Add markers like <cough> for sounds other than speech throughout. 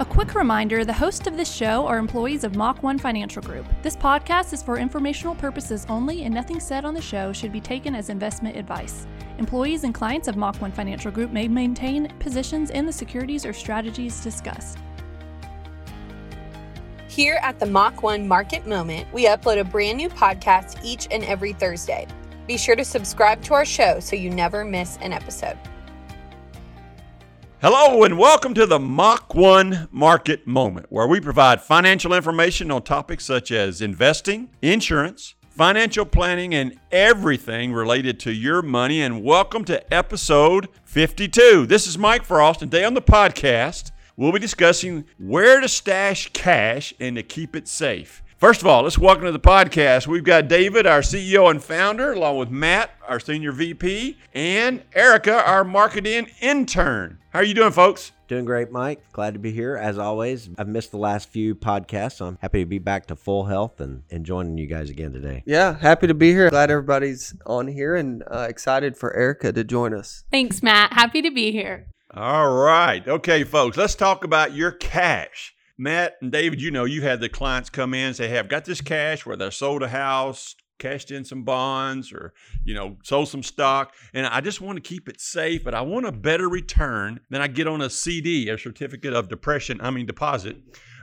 A quick reminder the hosts of this show are employees of Mach 1 Financial Group. This podcast is for informational purposes only, and nothing said on the show should be taken as investment advice. Employees and clients of Mach 1 Financial Group may maintain positions in the securities or strategies discussed. Here at the Mach 1 Market Moment, we upload a brand new podcast each and every Thursday. Be sure to subscribe to our show so you never miss an episode. Hello and welcome to the Mach 1 Market Moment, where we provide financial information on topics such as investing, insurance, financial planning, and everything related to your money. And welcome to episode 52. This is Mike Frost, and today on the podcast, we'll be discussing where to stash cash and to keep it safe. First of all, let's welcome to the podcast. We've got David, our CEO and founder, along with Matt, our senior VP, and Erica, our marketing intern. How are you doing, folks? Doing great, Mike. Glad to be here as always. I've missed the last few podcasts, so I'm happy to be back to full health and, and joining you guys again today. Yeah, happy to be here. Glad everybody's on here and uh, excited for Erica to join us. Thanks, Matt. Happy to be here. All right. Okay, folks, let's talk about your cash. Matt and David, you know, you had the clients come in and say, hey, I've got this cash where they sold a house, cashed in some bonds, or, you know, sold some stock, and I just want to keep it safe, but I want a better return than I get on a CD, a certificate of depression, I mean, deposit.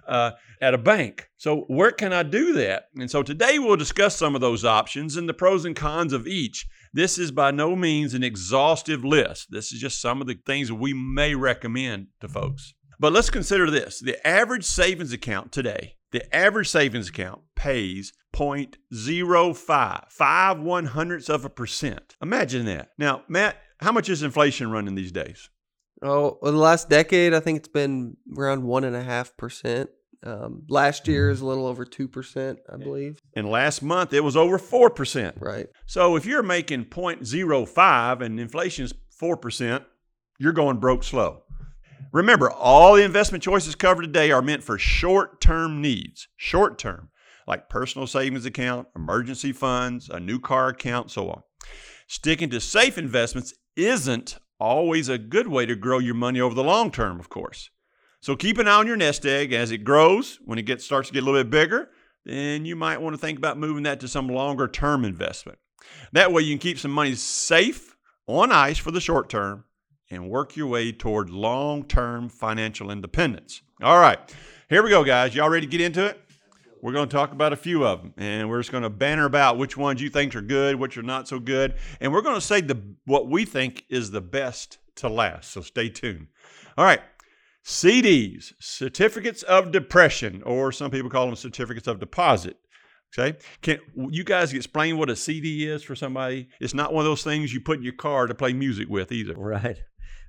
Uh, at a bank. So, where can I do that? And so, today we'll discuss some of those options and the pros and cons of each. This is by no means an exhaustive list. This is just some of the things we may recommend to folks. But let's consider this the average savings account today, the average savings account pays 0.05, five one hundredths of a percent. Imagine that. Now, Matt, how much is inflation running these days? Oh, in the last decade, I think it's been around one and a half percent. Um, last year is a little over two percent, I believe. And last month it was over four percent. Right. So if you're making 0.05 and inflation's four percent, you're going broke slow. Remember, all the investment choices covered today are meant for short term needs, short term, like personal savings account, emergency funds, a new car account, so on. Sticking to safe investments isn't always a good way to grow your money over the long term, of course. So keep an eye on your nest egg as it grows. When it gets starts to get a little bit bigger, then you might want to think about moving that to some longer term investment. That way you can keep some money safe on ice for the short term and work your way toward long term financial independence. All right, here we go, guys. Y'all ready to get into it? We're going to talk about a few of them, and we're just going to banner about which ones you think are good, which are not so good, and we're going to say the what we think is the best to last. So stay tuned. All right, CDs, certificates of depression, or some people call them certificates of deposit. Okay, can you guys explain what a CD is for somebody? It's not one of those things you put in your car to play music with either. Right.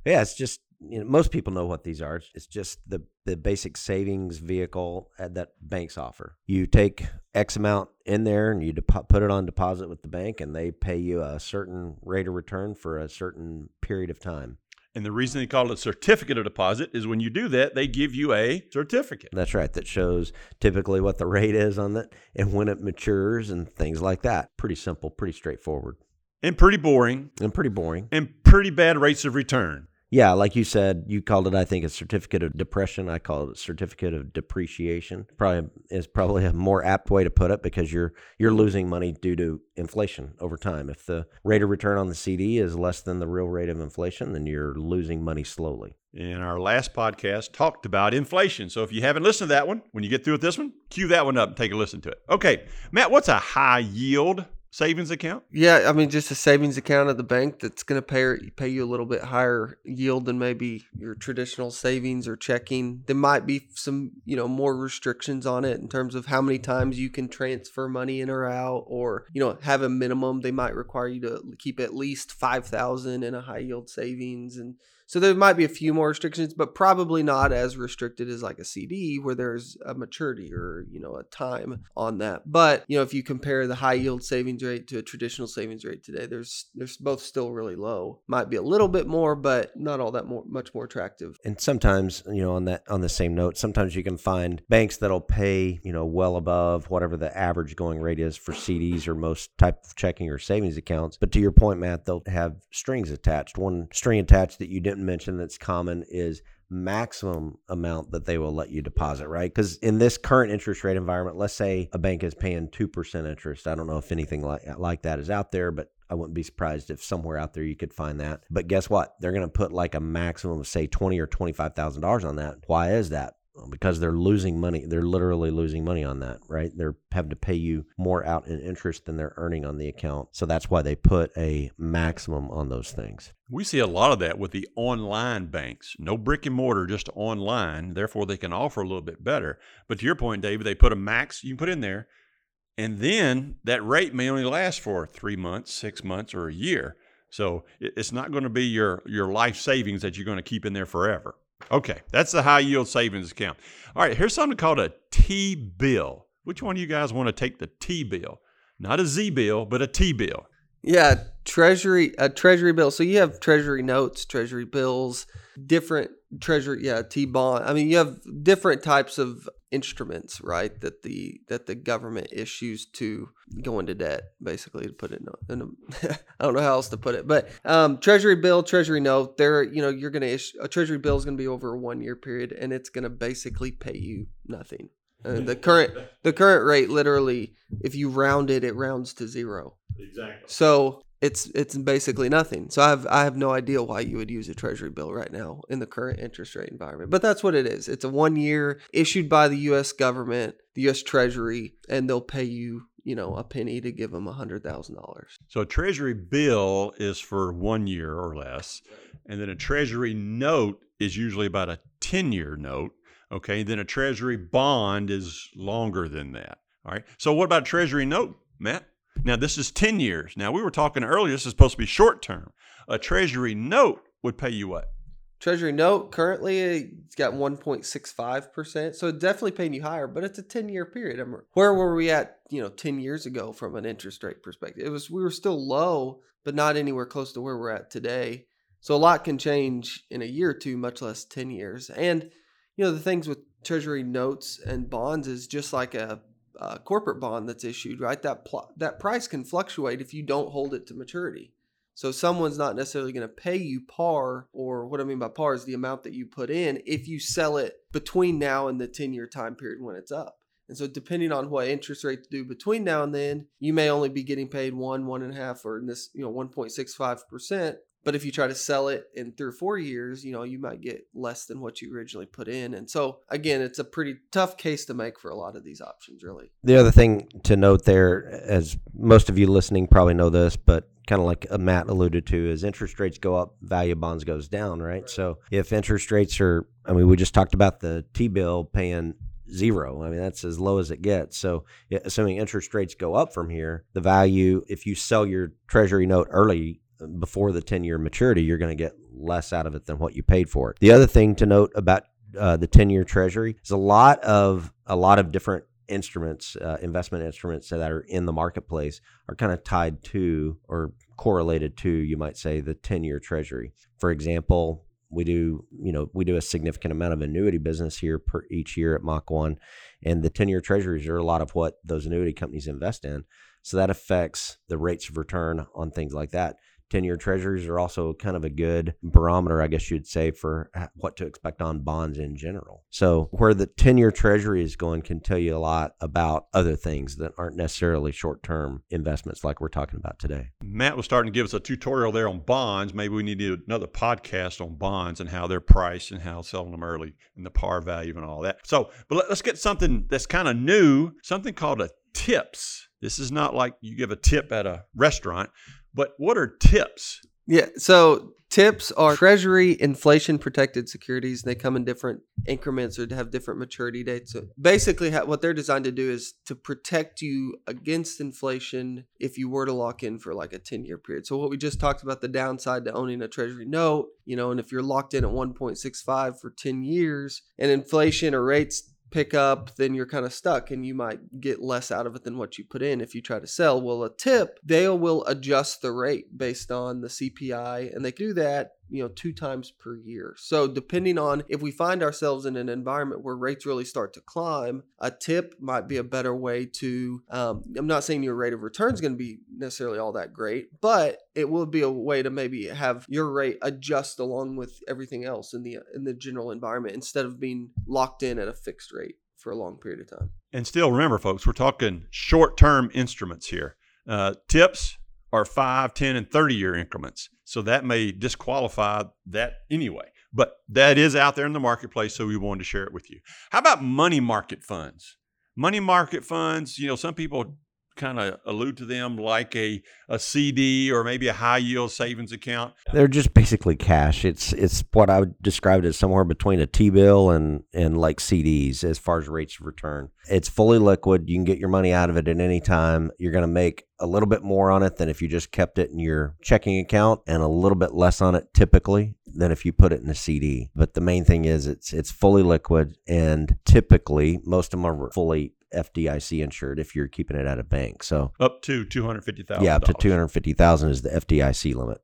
Yeah, it's just you know most people know what these are. It's just the the basic savings vehicle uh, that banks offer. You take X amount in there and you depo- put it on deposit with the bank, and they pay you a certain rate of return for a certain period of time. And the reason they call it a certificate of deposit is when you do that, they give you a certificate. That's right. That shows typically what the rate is on that and when it matures and things like that. Pretty simple, pretty straightforward. And pretty boring. And pretty boring. And pretty bad rates of return. Yeah, like you said, you called it, I think, a certificate of depression. I call it a certificate of depreciation. Probably is probably a more apt way to put it because you're you're losing money due to inflation over time. If the rate of return on the CD is less than the real rate of inflation, then you're losing money slowly. In our last podcast, talked about inflation. So if you haven't listened to that one, when you get through with this one, cue that one up and take a listen to it. Okay, Matt, what's a high yield savings account? Yeah, I mean just a savings account at the bank that's going to pay pay you a little bit higher yield than maybe your traditional savings or checking. There might be some, you know, more restrictions on it in terms of how many times you can transfer money in or out or, you know, have a minimum. They might require you to keep at least 5,000 in a high yield savings and so there might be a few more restrictions, but probably not as restricted as like a CD where there's a maturity or, you know, a time on that. But, you know, if you compare the high yield savings rate to a traditional savings rate today, there's there's both still really low. Might be a little bit more, but not all that more much more attractive. And sometimes, you know, on that on the same note, sometimes you can find banks that'll pay, you know, well above whatever the average going rate is for CDs or most type of checking or savings accounts. But to your point, Matt, they'll have strings attached. One string attached that you didn't didn't mention that's common is maximum amount that they will let you deposit, right? Because in this current interest rate environment, let's say a bank is paying 2% interest. I don't know if anything like, like that is out there, but I wouldn't be surprised if somewhere out there you could find that. But guess what? They're going to put like a maximum of say twenty or twenty five thousand dollars on that. Why is that? Um, because they're losing money. They're literally losing money on that, right? They're having to pay you more out in interest than they're earning on the account. So that's why they put a maximum on those things. We see a lot of that with the online banks. No brick and mortar, just online. Therefore, they can offer a little bit better. But to your point, David, they put a max you can put in there. And then that rate may only last for three months, six months, or a year. So it's not going to be your, your life savings that you're going to keep in there forever. Okay, that's the high yield savings account. All right, here's something called a T bill. Which one of you guys want to take the T bill? Not a Z bill, but a T bill. Yeah, treasury a treasury bill. So you have treasury notes, treasury bills, different treasury yeah, T bond. I mean, you have different types of instruments, right? That the that the government issues to go into debt, basically to put it in. A, in a, <laughs> I don't know how else to put it, but um, Treasury bill, Treasury note. There, you know, you're going to issue a Treasury bill is going to be over a one year period, and it's going to basically pay you nothing. And the current the current rate, literally, if you round it, it rounds to zero. Exactly. So it's it's basically nothing. So I have I have no idea why you would use a treasury bill right now in the current interest rate environment. But that's what it is. It's a one year issued by the US government, the US Treasury, and they'll pay you, you know, a penny to give them a hundred thousand dollars. So a treasury bill is for one year or less. And then a treasury note is usually about a 10 year note. Okay. Then a treasury bond is longer than that. All right. So what about treasury note, Matt? Now, this is 10 years. Now, we were talking earlier, this is supposed to be short term. A treasury note would pay you what? Treasury note currently it's got 1.65%. So definitely paying you higher, but it's a 10 year period. Where were we at, you know, 10 years ago from an interest rate perspective? It was we were still low, but not anywhere close to where we're at today. So a lot can change in a year or two, much less 10 years. And you know, the things with treasury notes and bonds is just like a uh, corporate bond that's issued, right? That pl- that price can fluctuate if you don't hold it to maturity. So someone's not necessarily going to pay you par, or what I mean by par is the amount that you put in if you sell it between now and the 10 year time period when it's up. And so depending on what interest rates do between now and then, you may only be getting paid one, one and a half, or in this, you know, 1.65% but if you try to sell it in three or four years, you know, you might get less than what you originally put in. And so, again, it's a pretty tough case to make for a lot of these options, really. The other thing to note there, as most of you listening probably know this, but kind of like uh, Matt alluded to, is interest rates go up, value bonds goes down, right? right? So if interest rates are, I mean, we just talked about the T bill paying zero. I mean, that's as low as it gets. So, assuming interest rates go up from here, the value, if you sell your treasury note early, before the 10 year maturity, you're going to get less out of it than what you paid for it. The other thing to note about uh, the 10 year treasury is a lot of a lot of different instruments, uh, investment instruments that are in the marketplace are kind of tied to or correlated to, you might say, the 10 year treasury. For example, we do, you know, we do a significant amount of annuity business here per each year at Mach 1 and the 10 year treasuries are a lot of what those annuity companies invest in. So that affects the rates of return on things like that. 10 year treasuries are also kind of a good barometer, I guess you'd say, for what to expect on bonds in general. So, where the 10 year treasury is going can tell you a lot about other things that aren't necessarily short term investments like we're talking about today. Matt was starting to give us a tutorial there on bonds. Maybe we need to do another podcast on bonds and how they're priced and how selling them early and the par value and all that. So, but let's get something that's kind of new, something called a tips. This is not like you give a tip at a restaurant. But what are tips? Yeah, so tips are treasury inflation protected securities. They come in different increments or have different maturity dates. So basically, what they're designed to do is to protect you against inflation if you were to lock in for like a 10 year period. So, what we just talked about the downside to owning a treasury note, you know, and if you're locked in at 1.65 for 10 years and inflation or rates pick up, then you're kind of stuck and you might get less out of it than what you put in if you try to sell. Well, a tip, they will adjust the rate based on the CPI and they do that you know two times per year so depending on if we find ourselves in an environment where rates really start to climb a tip might be a better way to um, i'm not saying your rate of return is going to be necessarily all that great but it will be a way to maybe have your rate adjust along with everything else in the in the general environment instead of being locked in at a fixed rate for a long period of time And still remember, folks, we're talking short term instruments here. Uh, tips are 5, 10, and 30 year increments. So that may disqualify that anyway. But that is out there in the marketplace, so we wanted to share it with you. How about money market funds? Money market funds, you know, some people kind of allude to them like a, a CD or maybe a high yield savings account. They're just basically cash. It's it's what I would describe as somewhere between a T bill and and like CDs as far as rates of return. It's fully liquid. You can get your money out of it at any time. You're going to make a little bit more on it than if you just kept it in your checking account, and a little bit less on it typically than if you put it in a CD. But the main thing is it's it's fully liquid, and typically most of them are fully FDIC insured if you're keeping it at a bank. So Up to two hundred fifty thousand. yeah, up to two hundred fifty thousand is the FDIC limit.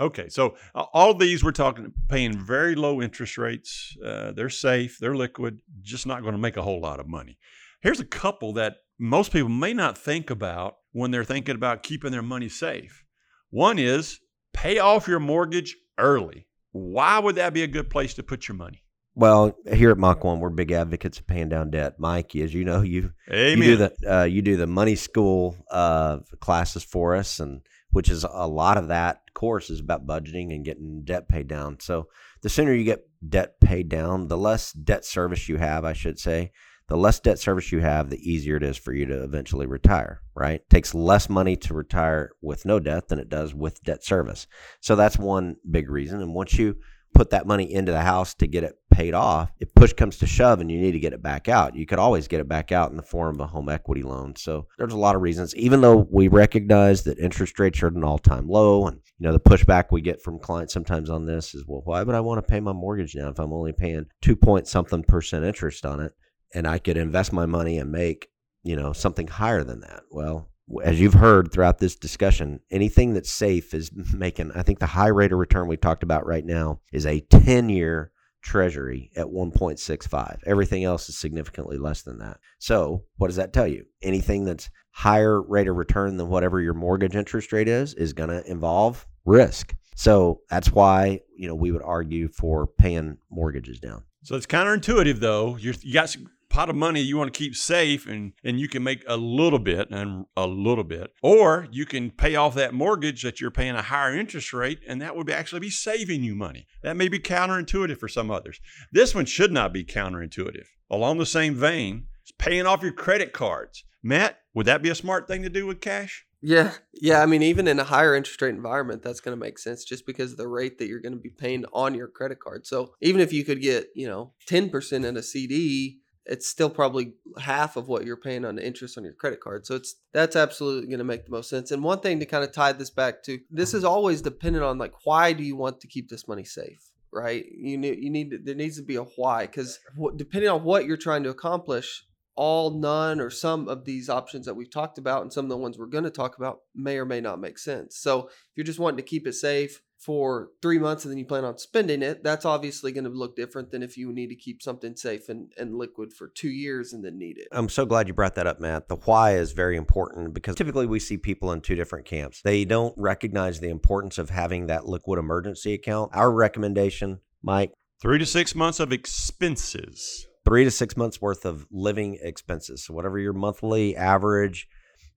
Okay, so uh, all these we're talking paying very low interest rates. Uh, they're safe, they're liquid, just not going to make a whole lot of money. Here's a couple that most people may not think about when they're thinking about keeping their money safe. One is pay off your mortgage early. Why would that be a good place to put your money? Well, here at Mach One, we're big advocates of paying down debt. Mike, as you know, you Amen. you do the uh, you do the money school uh, classes for us, and which is a lot of that course is about budgeting and getting debt paid down. So the sooner you get debt paid down, the less debt service you have, I should say. The less debt service you have, the easier it is for you to eventually retire. Right? It takes less money to retire with no debt than it does with debt service. So that's one big reason. And once you put that money into the house to get it paid off, if push comes to shove and you need to get it back out, you could always get it back out in the form of a home equity loan. So there's a lot of reasons, even though we recognize that interest rates are at an all time low. And, you know, the pushback we get from clients sometimes on this is, well, why would I want to pay my mortgage now if I'm only paying two point something percent interest on it and I could invest my money and make, you know, something higher than that? Well, as you've heard throughout this discussion, anything that's safe is making, I think the high rate of return we talked about right now is a 10 year treasury at 1.65. Everything else is significantly less than that. So, what does that tell you? Anything that's higher rate of return than whatever your mortgage interest rate is is going to involve risk. So, that's why, you know, we would argue for paying mortgages down. So it's counterintuitive, though. You're, you got pot of money you want to keep safe, and and you can make a little bit and a little bit, or you can pay off that mortgage that you're paying a higher interest rate, and that would actually be saving you money. That may be counterintuitive for some others. This one should not be counterintuitive. Along the same vein, it's paying off your credit cards. Matt, would that be a smart thing to do with cash? Yeah, yeah. I mean, even in a higher interest rate environment, that's going to make sense just because of the rate that you're going to be paying on your credit card. So even if you could get, you know, ten percent in a CD, it's still probably half of what you're paying on the interest on your credit card. So it's that's absolutely going to make the most sense. And one thing to kind of tie this back to, this is always dependent on like why do you want to keep this money safe? Right? You need you need there needs to be a why because depending on what you're trying to accomplish, all, none, or some of these options that we've talked about and some of the ones we're going to talk about may or may not make sense. So if you're just wanting to keep it safe for three months and then you plan on spending it, that's obviously going to look different than if you need to keep something safe and, and liquid for two years and then need it. I'm so glad you brought that up, Matt. The why is very important because typically we see people in two different camps. They don't recognize the importance of having that liquid emergency account. Our recommendation, Mike, Three to six months of expenses. three to six months worth of living expenses. So whatever your monthly average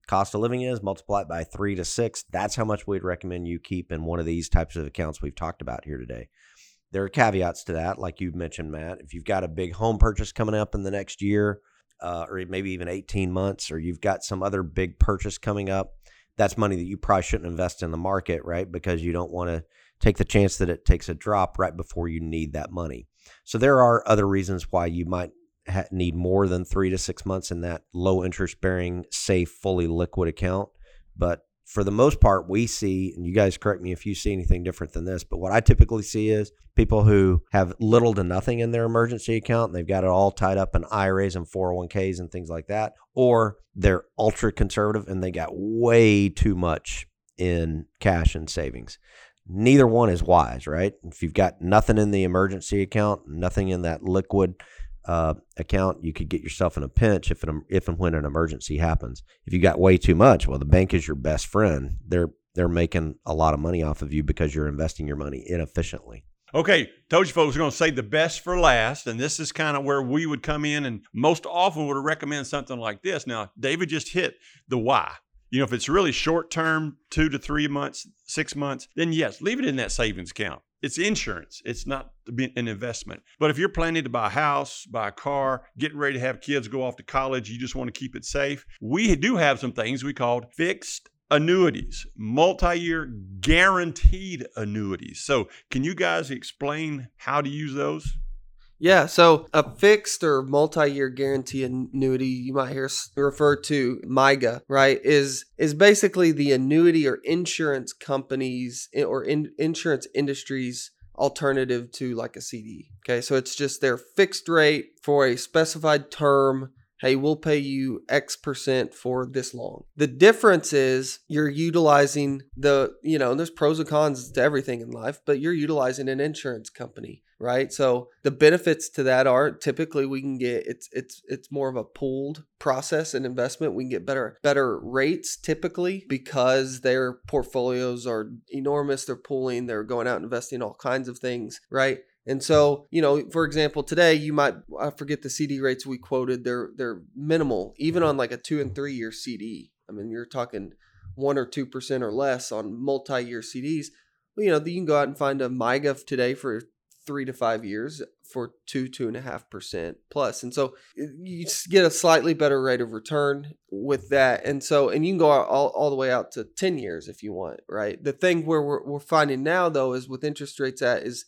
cost of living is, multiply it by three to six. That's how much we'd recommend you keep in one of these types of accounts we've talked about here today. There are caveats to that, like you mentioned, Matt. If you've got a big home purchase coming up in the next year, uh, or maybe even 18 months, or you've got some other big purchase coming up, that's money that you probably shouldn't invest in the market, right? Because you don't want to take the chance that it takes a drop right before you need that money. So there are other reasons why you might ha- need more than three to six months in that low interest bearing, safe, fully liquid account. But for the most part, we see, and you guys correct me if you see anything different than this, but what I typically see is people who have little to nothing in their emergency account and they've got it all tied up in IRAs and 401ks and things like that, or they're ultra conservative and they got way too much in cash and savings. neither one is wise, right? If you've got nothing in the emergency account, nothing in that liquid uh, account, you could get yourself in a pinch if an, if and when an emergency happens. If you got way too much, well, the bank is your best friend. They're they're making a lot of money off of you because you're investing your money inefficiently. Okay, told you folks we're going to say the best for last, and this is kind of where we would come in and most often would recommend something like this. Now, David just hit the why. You know, if it's really short term, two to three months, six months, then yes, leave it in that savings account. It's insurance. It's not an investment. But if you're planning to buy a house, buy a car, getting ready to have kids go off to college, you just want to keep it safe. We do have some things we called fixed annuities, multi year guaranteed annuities. So, can you guys explain how to use those? Yeah, so a fixed or multi-year guarantee annuity, you might hear referred to MYGA, right? Is is basically the annuity or insurance companies or in, insurance industries alternative to like a CD. Okay, so it's just their fixed rate for a specified term hey, we'll pay you X percent for this long. The difference is you're utilizing the, you know, there's pros and cons to everything in life, but you're utilizing an insurance company, right? So the benefits to that are typically we can get it's it's it's more of a pooled process and investment. We can get better better rates typically because their portfolios are enormous. They're pooling, they're going out investing all kinds of things, right? And so, you know, for example, today you might I forget the CD rates we quoted. They're they're minimal, even mm-hmm. on like a two and three year CD. I mean, you're talking one or two percent or less on multi year CDs. Well, you know, you can go out and find a MYGA today for three to five years for two two and a half percent plus. and so you get a slightly better rate of return with that. And so, and you can go all, all the way out to ten years if you want, right? The thing where we're, we're finding now though is with interest rates at is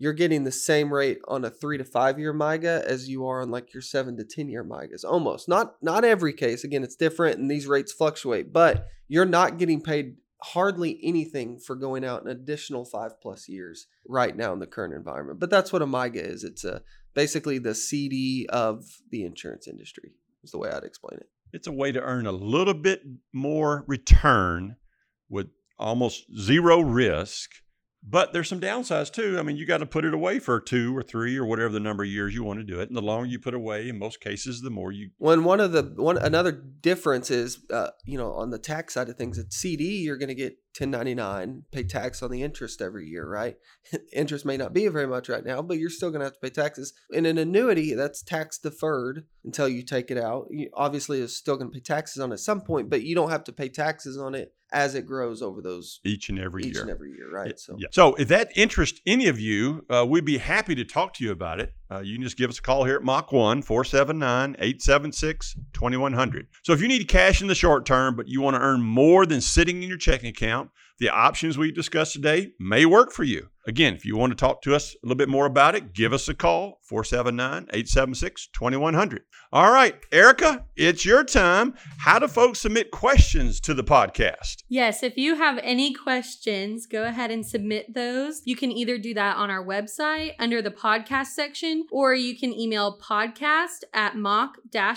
you're getting the same rate on a three to five year MYGA as you are on like your seven to ten year MYGAs. Almost not not every case. Again, it's different and these rates fluctuate, but you're not getting paid hardly anything for going out an additional five plus years right now in the current environment. But that's what a MYGA is. It's a basically the CD of the insurance industry. Is the way I'd explain it. It's a way to earn a little bit more return with almost zero risk but there's some downsides too. I mean, you got to put it away for two or three or whatever the number of years you want to do it. And the longer you put away, in most cases, the more you. When one of the one another difference is, uh, you know, on the tax side of things, at CD you're going to get 1099, pay tax on the interest every year, right? <laughs> interest may not be very much right now, but you're still going to have to pay taxes. In an annuity, that's tax deferred until you take it out. You obviously is still going to pay taxes on it at some point, but you don't have to pay taxes on it as it grows over those each and every each year. and every year, right? So, yeah. so if that interests any of you, uh, we'd be happy to talk to you about it. Uh, you can just give us a call here at Mach 1 479 876 2100. So if you need cash in the short term, but you want to earn more than sitting in your checking account, the options we discussed today may work for you. Again, if you want to talk to us a little bit more about it, give us a call 479 876 2100. All right, Erica, it's your time. How do folks submit questions to the podcast? Yes, if you have any questions, go ahead and submit those. You can either do that on our website under the podcast section, or you can email podcast at Mach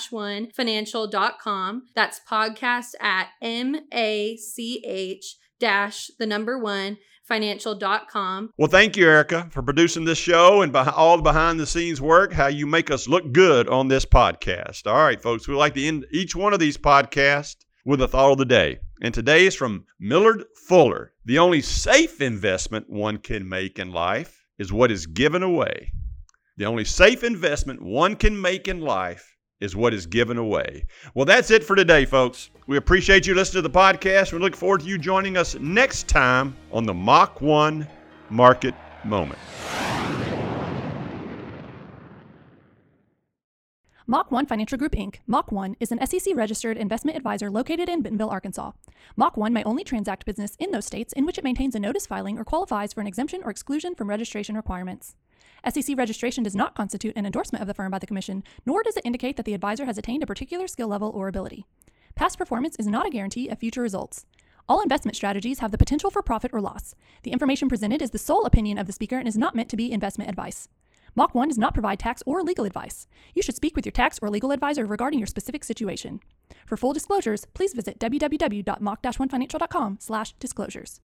one financial.com. That's podcast at M A C H dash the number one financial.com. Well, thank you, Erica, for producing this show and all the behind the scenes work, how you make us look good on this podcast. All right, folks, we like to end each one of these podcasts with a thought of the day. And today is from Millard Fuller. The only safe investment one can make in life is what is given away. The only safe investment one can make in life is what is given away. Well, that's it for today, folks. We appreciate you listening to the podcast. We look forward to you joining us next time on the Mach 1 Market Moment. Mach 1 Financial Group Inc., Mach 1, is an SEC registered investment advisor located in Bentonville, Arkansas. Mach 1 may only transact business in those states in which it maintains a notice filing or qualifies for an exemption or exclusion from registration requirements. SEC registration does not constitute an endorsement of the firm by the Commission, nor does it indicate that the advisor has attained a particular skill level or ability. Past performance is not a guarantee of future results. All investment strategies have the potential for profit or loss. The information presented is the sole opinion of the speaker and is not meant to be investment advice. Mach 1 does not provide tax or legal advice. You should speak with your tax or legal advisor regarding your specific situation. For full disclosures, please visit www.mach-1financial.com/disclosures.